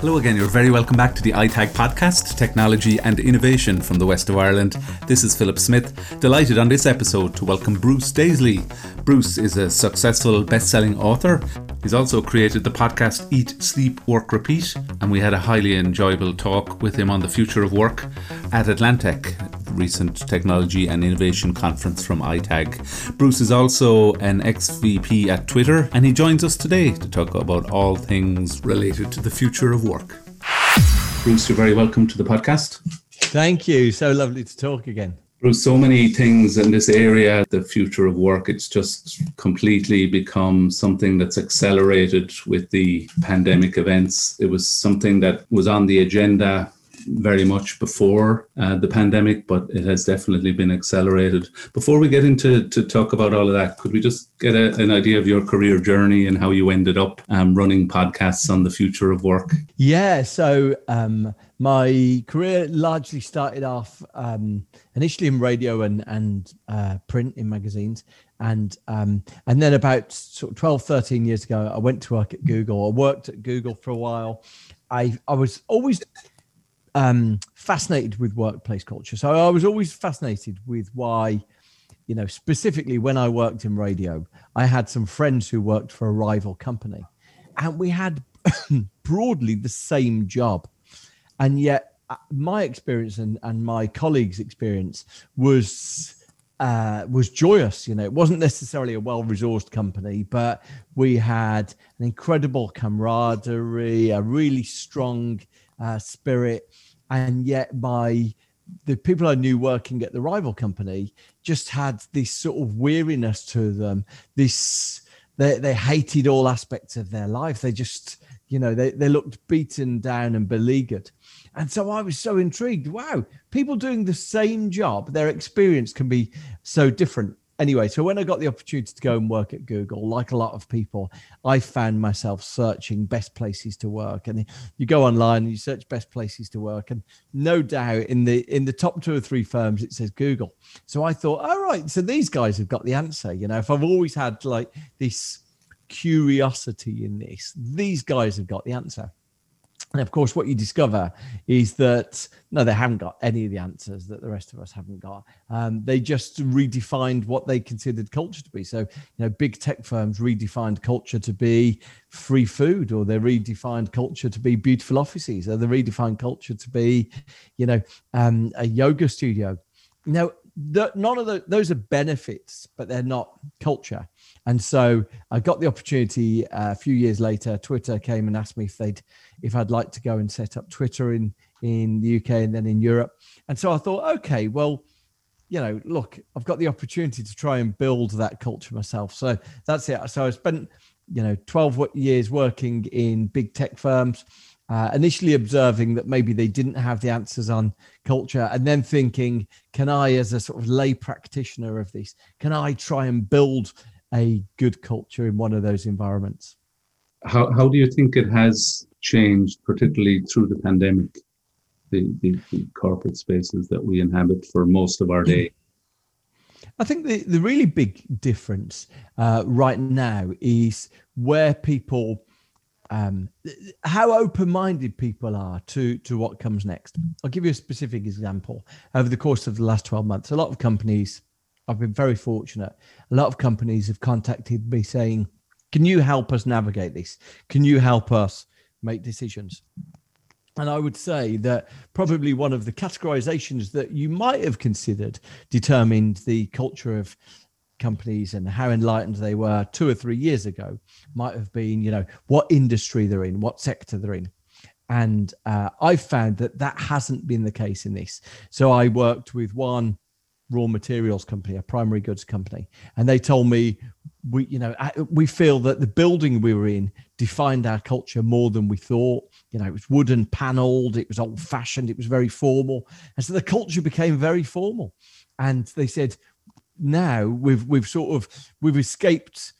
Hello again, you're very welcome back to the iTag podcast, Technology and Innovation from the West of Ireland. This is Philip Smith, delighted on this episode to welcome Bruce Daisley. Bruce is a successful best selling author. He's also created the podcast Eat, Sleep, Work, Repeat, and we had a highly enjoyable talk with him on the future of work at Atlantec, recent technology and innovation conference from iTag. Bruce is also an ex VP at Twitter, and he joins us today to talk about all things related to the future of work. Bruce, you're very welcome to the podcast. Thank you. So lovely to talk again. There's so many things in this area, the future of work, it's just completely become something that's accelerated with the pandemic events. It was something that was on the agenda very much before uh, the pandemic, but it has definitely been accelerated. Before we get into to talk about all of that, could we just get a, an idea of your career journey and how you ended up um, running podcasts on the future of work? Yeah, so um, my career largely started off um, initially in radio and and uh, print in magazines. And um, and then about sort of 12, 13 years ago, I went to work at Google. I worked at Google for a while. I I was always um, fascinated with workplace culture. So I was always fascinated with why, you know, specifically when I worked in radio, I had some friends who worked for a rival company and we had broadly the same job. And yet uh, my experience and, and my colleagues' experience was uh, was joyous. You know, it wasn't necessarily a well resourced company, but we had an incredible camaraderie, a really strong uh, spirit, and yet my the people I knew working at the rival company just had this sort of weariness to them. This they they hated all aspects of their life. They just you know they they looked beaten down and beleaguered. And so I was so intrigued. Wow, people doing the same job, their experience can be so different anyway, so when I got the opportunity to go and work at Google, like a lot of people, I found myself searching best places to work. And you go online and you search best places to work, and no doubt in the in the top two or three firms it says Google. So I thought, all right, so these guys have got the answer. You know, if I've always had like this curiosity in this, these guys have got the answer. And of course, what you discover is that no, they haven't got any of the answers that the rest of us haven't got. Um, they just redefined what they considered culture to be. So, you know, big tech firms redefined culture to be free food, or they redefined culture to be beautiful offices, or they redefined culture to be, you know, um, a yoga studio. Know, the, none of the, those are benefits, but they're not culture. And so I got the opportunity uh, a few years later. Twitter came and asked me if they'd if I'd like to go and set up Twitter in in the UK and then in Europe. And so I thought, okay, well, you know, look, I've got the opportunity to try and build that culture myself. So that's it. So I spent, you know, 12 years working in big tech firms, uh, initially observing that maybe they didn't have the answers on culture, and then thinking, can I, as a sort of lay practitioner of this, can I try and build a good culture in one of those environments. How, how do you think it has changed, particularly through the pandemic, the, the, the corporate spaces that we inhabit for most of our day? I think the, the really big difference uh, right now is where people, um, how open minded people are to, to what comes next. I'll give you a specific example. Over the course of the last 12 months, a lot of companies I've been very fortunate. A lot of companies have contacted me saying, Can you help us navigate this? Can you help us make decisions? And I would say that probably one of the categorizations that you might have considered determined the culture of companies and how enlightened they were two or three years ago might have been, you know, what industry they're in, what sector they're in. And uh, I've found that that hasn't been the case in this. So I worked with one raw materials company, a primary goods company, and they told me we, you know, we feel that the building we were in defined our culture more than we thought. You know, it was wooden paneled, it was old fashioned, it was very formal, and so the culture became very formal. And they said, now we've we've sort of we've escaped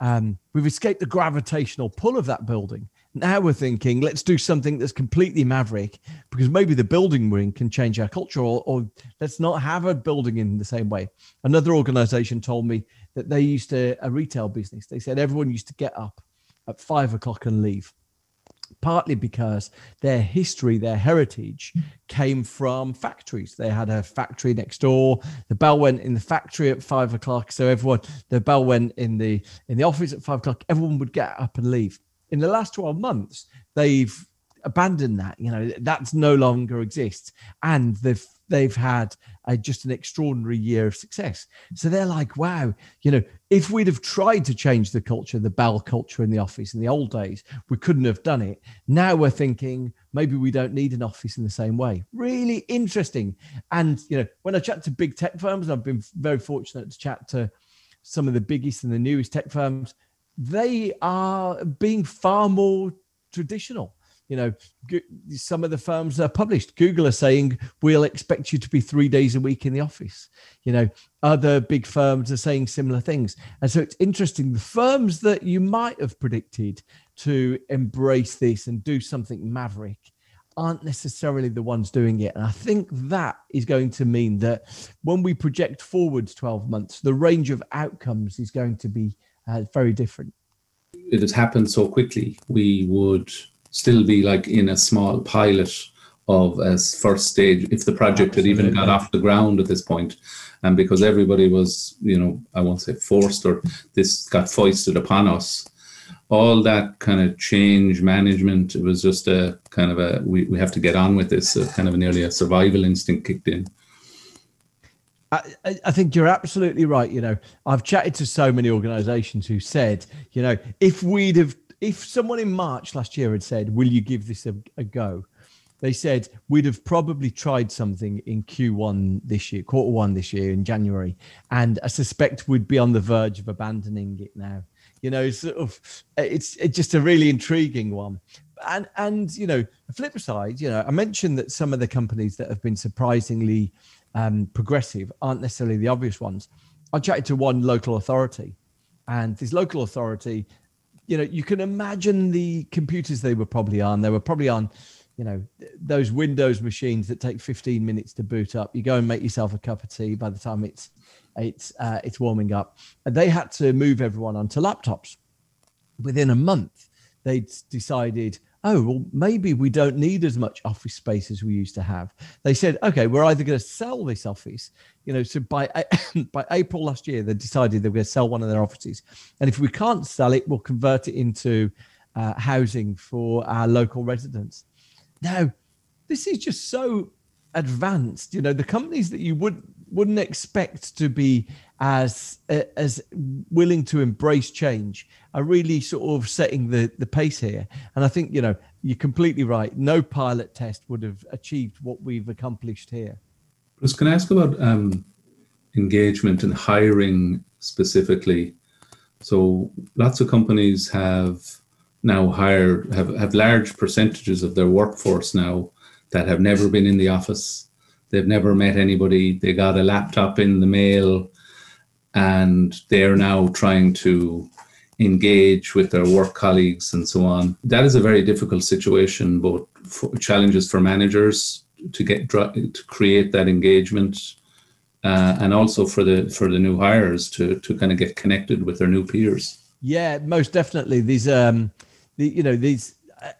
um, we've escaped the gravitational pull of that building now we're thinking, let's do something that's completely maverick because maybe the building we're in can change our culture, or, or let's not have a building in the same way. Another organization told me that they used to, a retail business, they said everyone used to get up at five o'clock and leave. partly because their history, their heritage came from factories. They had a factory next door. The bell went in the factory at five o'clock. So everyone, the bell went in the in the office at five o'clock. Everyone would get up and leave. In the last 12 months, they've abandoned that. You know, that's no longer exists. And they've they've had a, just an extraordinary year of success. So they're like, wow, you know, if we'd have tried to change the culture, the bell culture in the office in the old days, we couldn't have done it. Now we're thinking maybe we don't need an office in the same way. Really interesting. And, you know, when I chat to big tech firms, I've been very fortunate to chat to some of the biggest and the newest tech firms, they are being far more traditional. You know some of the firms are published google are saying we'll expect you to be three days a week in the office. You know other big firms are saying similar things. And so it's interesting the firms that you might have predicted to embrace this and do something maverick aren't necessarily the ones doing it. And i think that is going to mean that when we project forwards 12 months the range of outcomes is going to be uh, very different. It has happened so quickly we would still be like in a small pilot of as first stage if the project Absolutely. had even got off the ground at this point. And because everybody was you know i won't say forced or this got foisted upon us all that kind of change management it was just a kind of a we, we have to get on with this kind of nearly a survival instinct kicked in I, I think you're absolutely right. You know, I've chatted to so many organizations who said, you know, if we'd have if someone in March last year had said, "Will you give this a, a go?" They said we'd have probably tried something in Q1 this year, quarter one this year in January, and I suspect we'd be on the verge of abandoning it now. You know, sort of, it's, it's just a really intriguing one. And and you know, the flip side, you know, I mentioned that some of the companies that have been surprisingly um, progressive aren't necessarily the obvious ones. I chatted to one local authority, and this local authority you know, you can imagine the computers they were probably on. They were probably on, you know, those Windows machines that take 15 minutes to boot up. You go and make yourself a cup of tea by the time it's it's uh, it's warming up. And they had to move everyone onto laptops. Within a month, they decided oh, well, maybe we don't need as much office space as we used to have. They said, okay, we're either going to sell this office, you know, so by by April last year, they decided they were going to sell one of their offices. And if we can't sell it, we'll convert it into uh, housing for our local residents. Now, this is just so advanced. You know, the companies that you would wouldn't expect to be as as willing to embrace change. Are really sort of setting the the pace here. And i think you know you're completely right. No pilot test would have achieved what we've accomplished here. Bruce, can i ask about um, engagement and hiring specifically? So lots of companies have now hired have, have large percentages of their workforce now that have never been in the office they've never met anybody they got a laptop in the mail and they're now trying to engage with their work colleagues and so on. That is a very difficult situation, both for challenges for managers to get to create that engagement, uh, and also for the for the new hires to to kind of get connected with their new peers. Yeah, most definitely. These um, the you know these.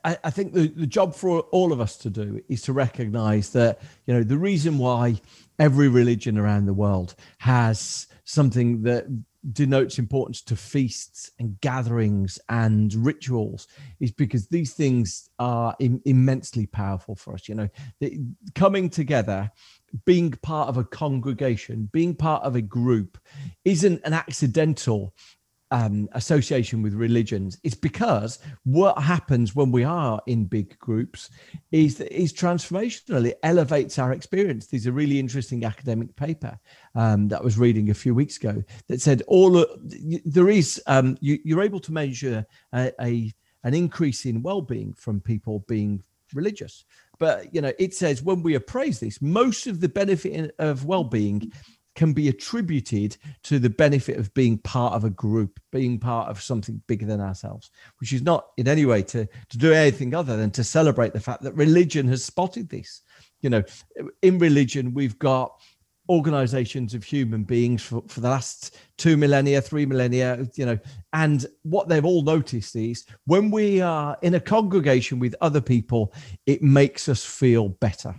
I, I think the, the job for all of us to do is to recognize that you know the reason why every religion around the world has something that denotes importance to feasts and gatherings and rituals is because these things are Im- immensely powerful for us you know. The, coming together being part of a congregation being part of a group isn't an accidental um, association with religions. It's because what happens when we are in big groups is that is transformational. It elevates our experience. There's a really interesting academic paper um, that I was reading a few weeks ago that said all there is um, you, you're able to measure a, a an increase in well-being from people being religious but you know it says when we appraise this most of the benefit of well-being can be attributed to the benefit of being part of a group, being part of something bigger than ourselves, which is not in any way to, to do anything other than to celebrate the fact that religion has spotted this. You know, in religion, we've got organizations of human beings for, for the last two millennia, three millennia, you know, and what they've all noticed is when we are in a congregation with other people, it makes us feel better.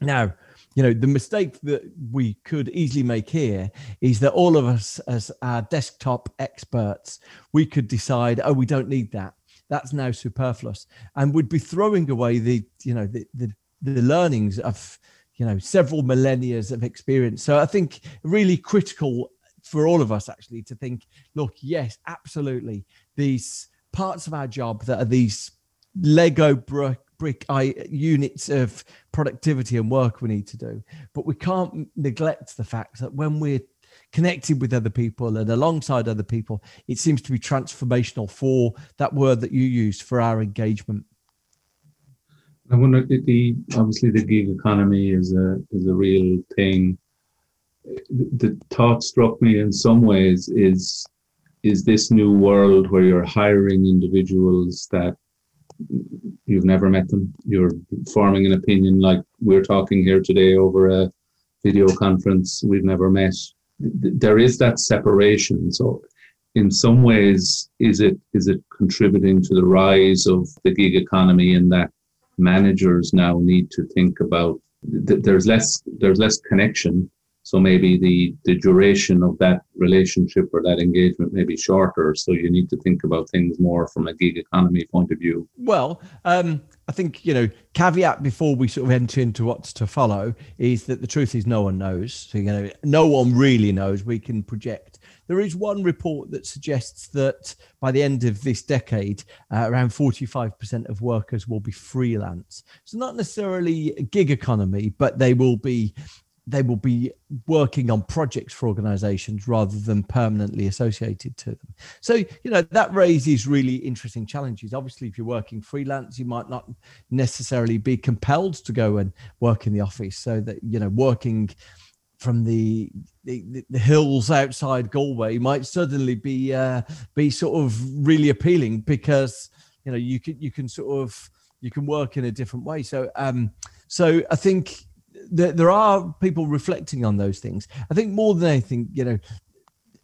Now, you know, the mistake that we could easily make here is that all of us, as our desktop experts, we could decide, oh, we don't need that. That's now superfluous, and we'd be throwing away the, you know, the the, the learnings of, you know, several millennia of experience. So I think really critical for all of us actually to think, look, yes, absolutely, these parts of our job that are these Lego brick brick units of productivity and work we need to do. But we can't neglect the fact that when we're connected with other people and alongside other people, it seems to be transformational for that word that you used for our engagement. I wonder the obviously the gig economy is a is a real thing. The thought struck me in some ways is is this new world where you're hiring individuals that you've never met them. You're forming an opinion like we're talking here today over a video conference. We've never met. There is that separation. So, in some ways, is it is it contributing to the rise of the gig economy in that managers now need to think about there's less there's less connection so maybe the, the duration of that relationship or that engagement may be shorter. So you need to think about things more from a gig economy point of view. Well, um, I think, you know, caveat before we sort of enter into what's to follow is that the truth is no one knows. So, you know, no one really knows. We can project. There is one report that suggests that by the end of this decade, uh, around 45% of workers will be freelance. So, not necessarily a gig economy, but they will be they will be working on projects for organizations rather than permanently associated to them. So, you know, that raises really interesting challenges. Obviously, if you're working freelance, you might not necessarily be compelled to go and work in the office. So that, you know, working from the, the, the hills outside Galway might suddenly be uh, be sort of really appealing because you know you can you can sort of you can work in a different way. So um so I think there, there are people reflecting on those things. I think more than anything, you know,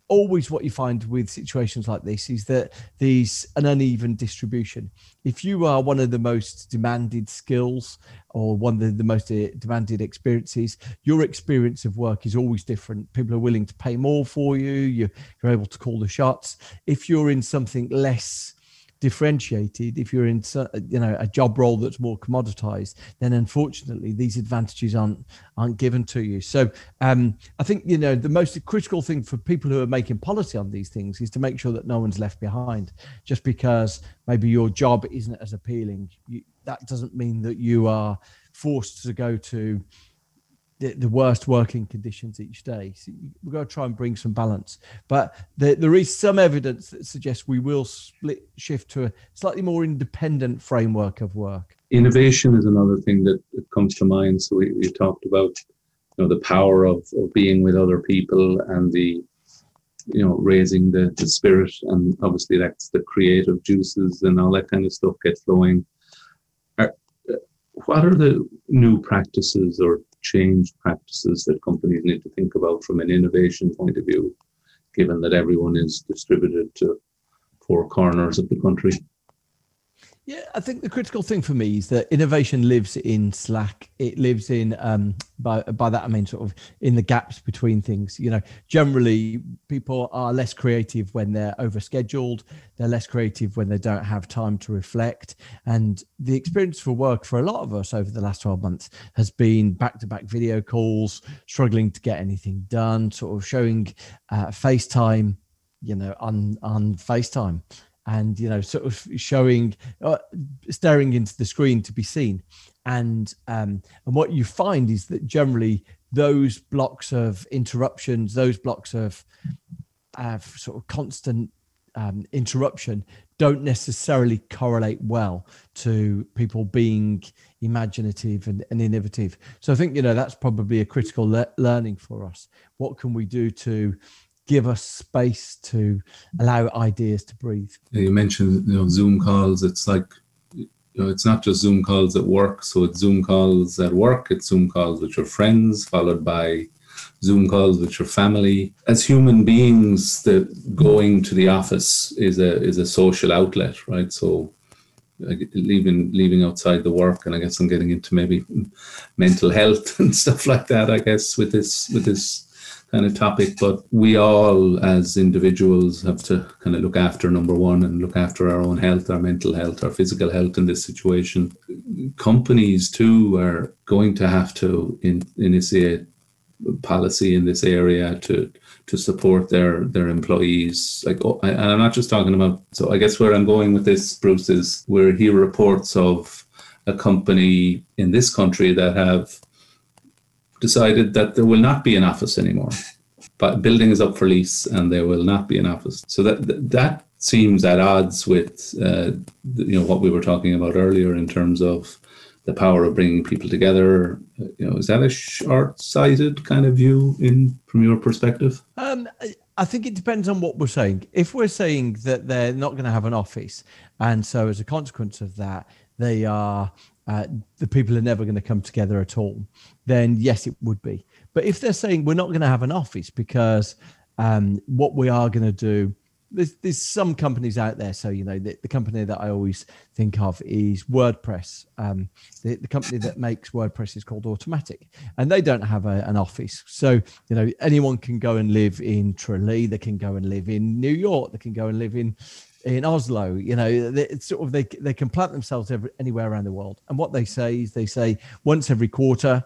always what you find with situations like this is that there's an uneven distribution. If you are one of the most demanded skills or one of the, the most uh, demanded experiences, your experience of work is always different. People are willing to pay more for you. You're, you're able to call the shots. If you're in something less differentiated. If you're in you know a job role that's more commoditized then unfortunately these advantages aren't aren't given to you. So um, i think you know the most critical thing for people who are making policy on these things is to make sure that no one's left behind. Just because maybe your job isn't as appealing you, that doesn't mean that you are forced to go to the, the worst working conditions each day. So we've got to try and bring some balance. But there, there is some evidence that suggests we will split shift to a slightly more independent framework of work. Innovation is another thing that, comes to mind. So we, we talked about you know the power of, of being with other people and the you know raising the, the spirit and obviously that's the creative juices and all that kind of stuff get flowing. Are, what are the new practices or changed practices that companies need to think about from an innovation point of view, given that everyone is distributed to four corners of the country? Yeah, I think the critical thing for me is that innovation lives in Slack. It lives in um, by by that I mean sort of in the gaps between things. You know, generally people are less creative when they're overscheduled. They're less creative when they don't have time to reflect. And the experience for work for a lot of us over the last twelve months has been back to back video calls, struggling to get anything done, sort of showing uh, FaceTime, you know, on on FaceTime and you know sort of showing uh, staring into the screen to be seen. And um, and what you find is that generally those blocks of interruptions those blocks of uh, sort of constant um, interruption don't necessarily correlate well to people being imaginative and, and innovative. So i think you know that's probably a critical le- learning for us. What can we do to give us space to allow ideas to breathe. You mentioned you know Zoom calls. It's like you know it's not just Zoom calls at work. So it's Zoom calls at work. It's Zoom calls with your friends, followed by Zoom calls with your family. As human beings, the going to the office is a is a social outlet, right? So leaving leaving outside the work and I guess I'm getting into maybe mental health and stuff like that I guess with this with this kind of topic but we all as individuals have to kind of look after number one and look after our own health our mental health our physical health in this situation companies too are going to have to in, initiate policy in this area to to support their their employees. Like, oh, and I'm not just talking about. So I guess where I'm going with this, Bruce, is where hear reports of a company in this country that have decided that there will not be an office anymore. But building is up for lease, and there will not be an office. So that that seems at odds with uh, you know what we were talking about earlier in terms of the power of bringing people together. You know, is that a short-sighted kind of view in from your perspective? Um, I think it depends on what we're saying. If we're saying that they're not going to have an office, and so as a consequence of that, they are uh, the people are never going to come together at all, then yes, it would be. But if they're saying we're not going to have an office because um, what we are going to do there's there's some companies out there. So you know the, the company that I always think of is WordPress. Um, the, the company that makes WordPress is called Automattic, and they don't have a, an office. So you know anyone can go and live in Tralee. They can go and live in New York. They can go and live in in Oslo. You know, it's sort of they they can plant themselves every, anywhere around the world. And what they say is they say once every quarter.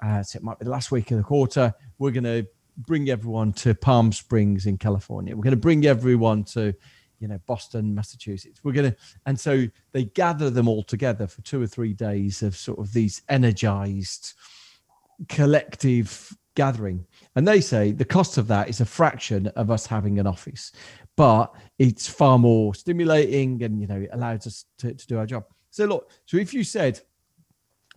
Uh, so it might be the last week of the quarter. We're going to bring everyone to Palm Springs in California. We're going to bring everyone to, you know, Boston, Massachusetts. We're going to, and so they gather them all together for two or three days of sort of these energized collective gathering. And they say the cost of that is a fraction of us having an office, but it's far more stimulating and, you know, it allows us to, to do our job. So, look, so if you said,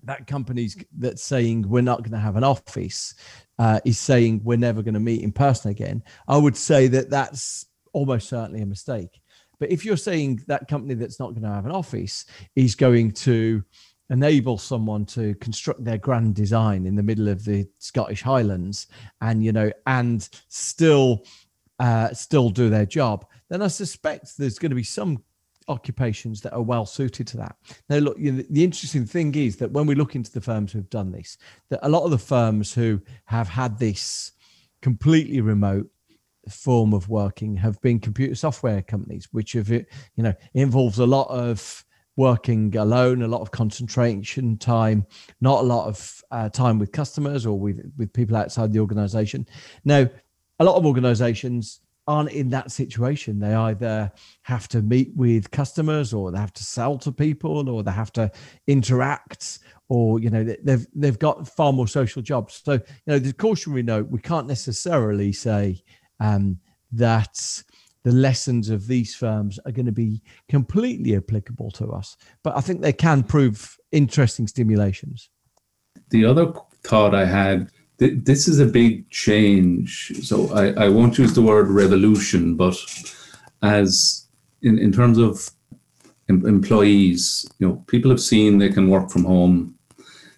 that company's that's saying we're not going to have an office uh, is saying we're never going to meet in person again, I would say that that's almost certainly a mistake. But if you're saying that company that's not going to have an office is going to enable someone to construct their grand design in the middle of the Scottish Highlands and you know and still uh, still do their job, then I suspect there's going to be some occupations that are well suited to that. Now, look, you know, the interesting thing is that when we look into the firms who've done this, that a lot of the firms who have had this completely remote form of working have been computer software companies, which have, you know, involves a lot of working alone, a lot of concentration time, not a lot of uh, time with customers or with, with people outside the organization. Now, a lot of organizations aren't in that situation. They either have to meet with customers, or they have to sell to people, or they have to interact, or you know they've they've got far more social jobs. So you know the cautionary note: we can't necessarily say um, that the lessons of these firms are going to be completely applicable to us, but I think they can prove interesting stimulations. The other thought I had this is a big change. So I, I won't use the word revolution, but as in, in terms of em- employees, you know, people have seen they can work from home.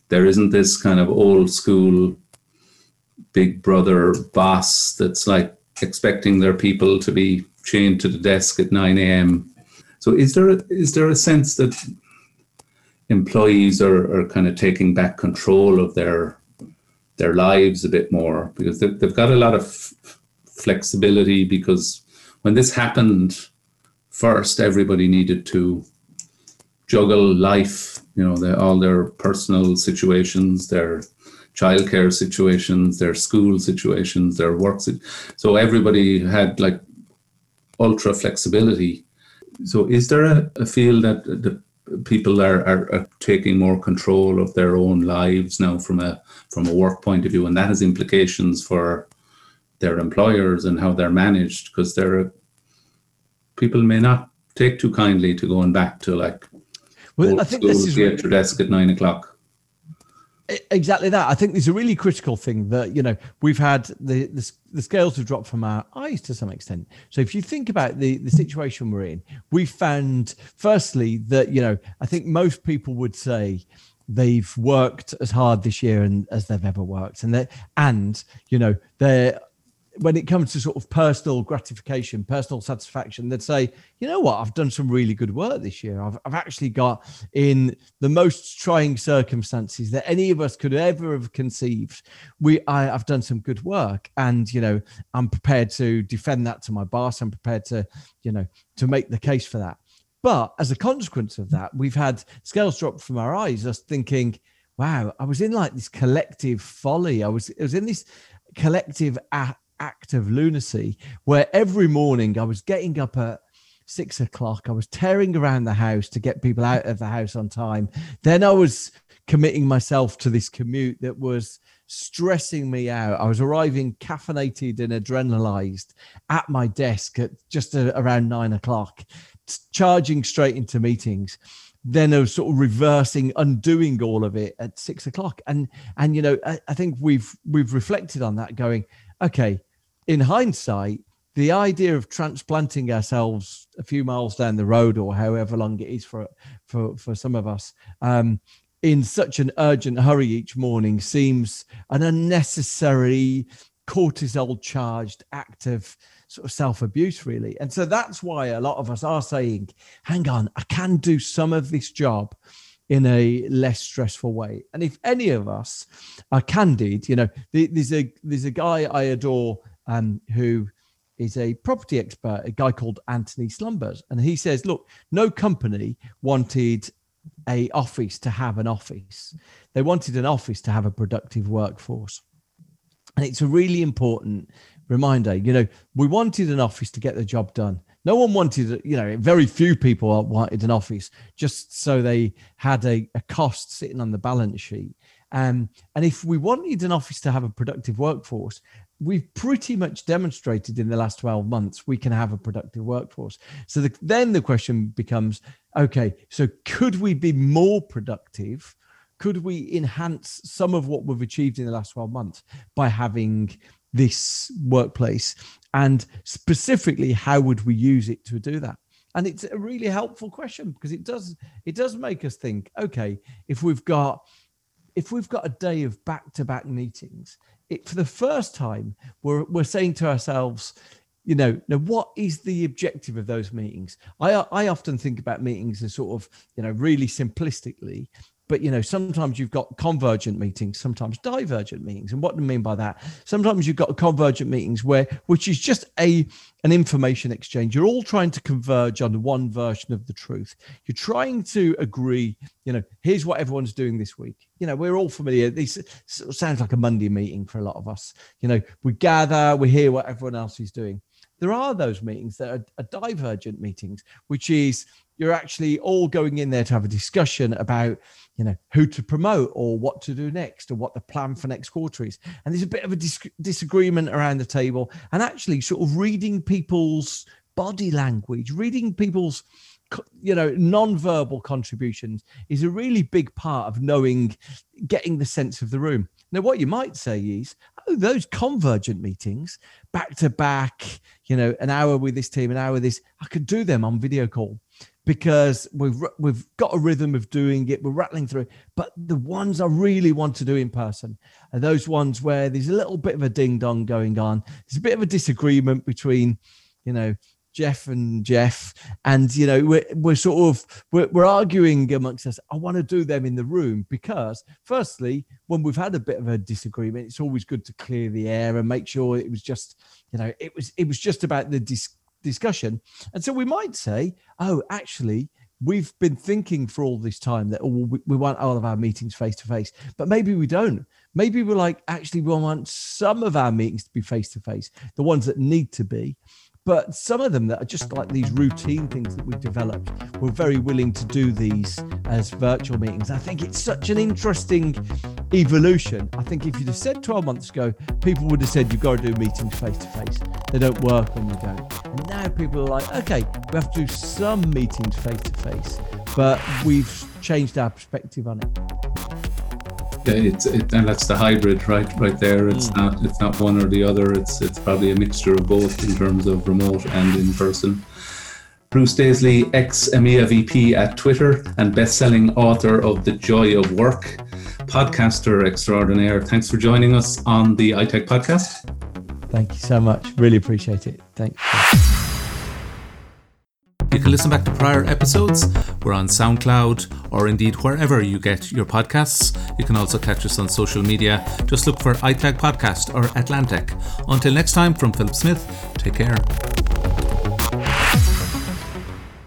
There isn't this kind of old school big brother boss that's like expecting their people to be chained to the desk at 9 a.m. So is there a, is there a sense that employees are, are kind of taking back control of their their lives a bit more because they've, they've got a lot of f- flexibility because when this happened first everybody needed to juggle life you know all their personal situations their childcare situations their school situations their work so everybody had like ultra flexibility so is there a, a feel that the people are, are, are, taking more control of their own lives now from a from a work point of view, and that has implications for their employers and how they're managed because there people may not take too kindly to going back to like well, I think this is at your desk at nine o'clock. Exactly that. I think there's a really critical thing that you know we've had the, the, the scales have dropped from our eyes to some extent. So if you think about the the situation we're in, we found firstly that you know I think most people would say they've worked as hard this year and as they've ever worked, and they and you know they're when it comes to sort of personal gratification, personal satisfaction, they'd say, you know what, I've done some really good work this year. I've, I've actually got in the most trying circumstances that any of us could ever have conceived. We, I, I've done some good work, and you know, I'm prepared to defend that to my boss. I'm prepared to, you know, to make the case for that. But as a consequence of that, we've had scales drop from our eyes, us thinking, wow, I was in like this collective folly. I was, I was in this collective act of lunacy where every morning I was getting up at six o'clock. I was tearing around the house to get people out of the house on time. Then I was committing myself to this commute that was stressing me out. I was arriving caffeinated and adrenalized at my desk at just around nine o'clock, charging straight into meetings. Then I was sort of reversing, undoing all of it at six o'clock. And and you know, I, I think we've we've reflected on that, going, okay, in hindsight, the idea of transplanting ourselves a few miles down the road or however long it is for for for some of us um, in such an urgent hurry each morning seems an unnecessary cortisol charged act of sort of self abuse really. And so that's why a lot of us are saying hang on i can do some of this job in a less stressful way. And if any of us are candid you know there's a there's a guy i adore um, who is a property expert, a guy called Anthony Slumbers, and he says, look, no company wanted a office to have an office. They wanted an office to have a productive workforce. And it's a really important reminder. You know, we wanted an office to get the job done. No one wanted, you know, very few people wanted an office just so they had a, a cost sitting on the balance sheet. Um, and if we wanted an office to have a productive workforce, we've pretty much demonstrated in the last 12 months we can have a productive workforce. So the, then the question becomes okay, so could we be more productive? Could we enhance some of what we've achieved in the last 12 months by having this workplace? And specifically, how would we use it to do that? And it's a really helpful question because it does it does make us think, okay, if we've got if we've got a day of back-to-back meetings it, for the first time, we're, we're saying to ourselves, you know, now what is the objective of those meetings? I, I often think about meetings as sort of, you know, really simplistically, but you know sometimes you've got convergent meetings sometimes divergent meetings. And what do i mean by that? Sometimes you've got convergent meetings where which is just a an information exchange. You're all trying to converge on one version of the truth. You're trying to agree you know here's what everyone's doing this week. You know we're all familiar. This sounds like a monday meeting for a lot of us. You know we gather we hear what everyone else is doing there are those meetings that are, are divergent meetings which is you're actually all going in there to have a discussion about you know who to promote or what to do next or what the plan for next quarter is. And there's a bit of a dis- disagreement around the table and actually sort of reading people's body language reading people's you know non-verbal contributions is a really big part of knowing getting the sense of the room. Now what you might say is oh those convergent meetings back to back you know an hour with this team an hour with this i could do them on video call because we've we've got a rhythm of doing it. We're rattling through. But the ones I really want to do in person are those ones where there's a little bit of a ding dong going on. There's a bit of a disagreement between, you know, Jeff and Jeff, and you know we're we're sort of we're, we're arguing amongst us. I want to do them in the room because, firstly, when we've had a bit of a disagreement, it's always good to clear the air and make sure it was just, you know, it was it was just about the dis- discussion. And so we might say, oh, actually, we've been thinking for all this time that oh, we, we want all of our meetings face to face, but maybe we don't. Maybe we're like, actually, we want some of our meetings to be face to face, the ones that need to be. But some of them that are just like these routine things that we've developed, we're very willing to do these as virtual meetings. I think it's such an interesting evolution. I think if you'd have said 12 months ago, people would have said you've got to do meetings face to face. They don't work when you don't. And now people are like, okay, we have to do some meetings face to face, but we've changed our perspective on it it's it, and that's the hybrid right right there. It's mm. not it's not one or the other. It's it's probably a mixture of both in terms of remote and in person. Bruce Daisley, ex EMEA VP at Twitter and best-selling author of The Joy of Work, podcaster extraordinaire. Thanks for joining us on the iTag podcast. Thank you so much. Really appreciate it. Thanks. You can listen back to prior episodes. We're on SoundCloud or indeed wherever you get your podcasts. You can also catch us on social media. Just look for iTag Podcast or Atlantec. Until next time, from Philip Smith, take care.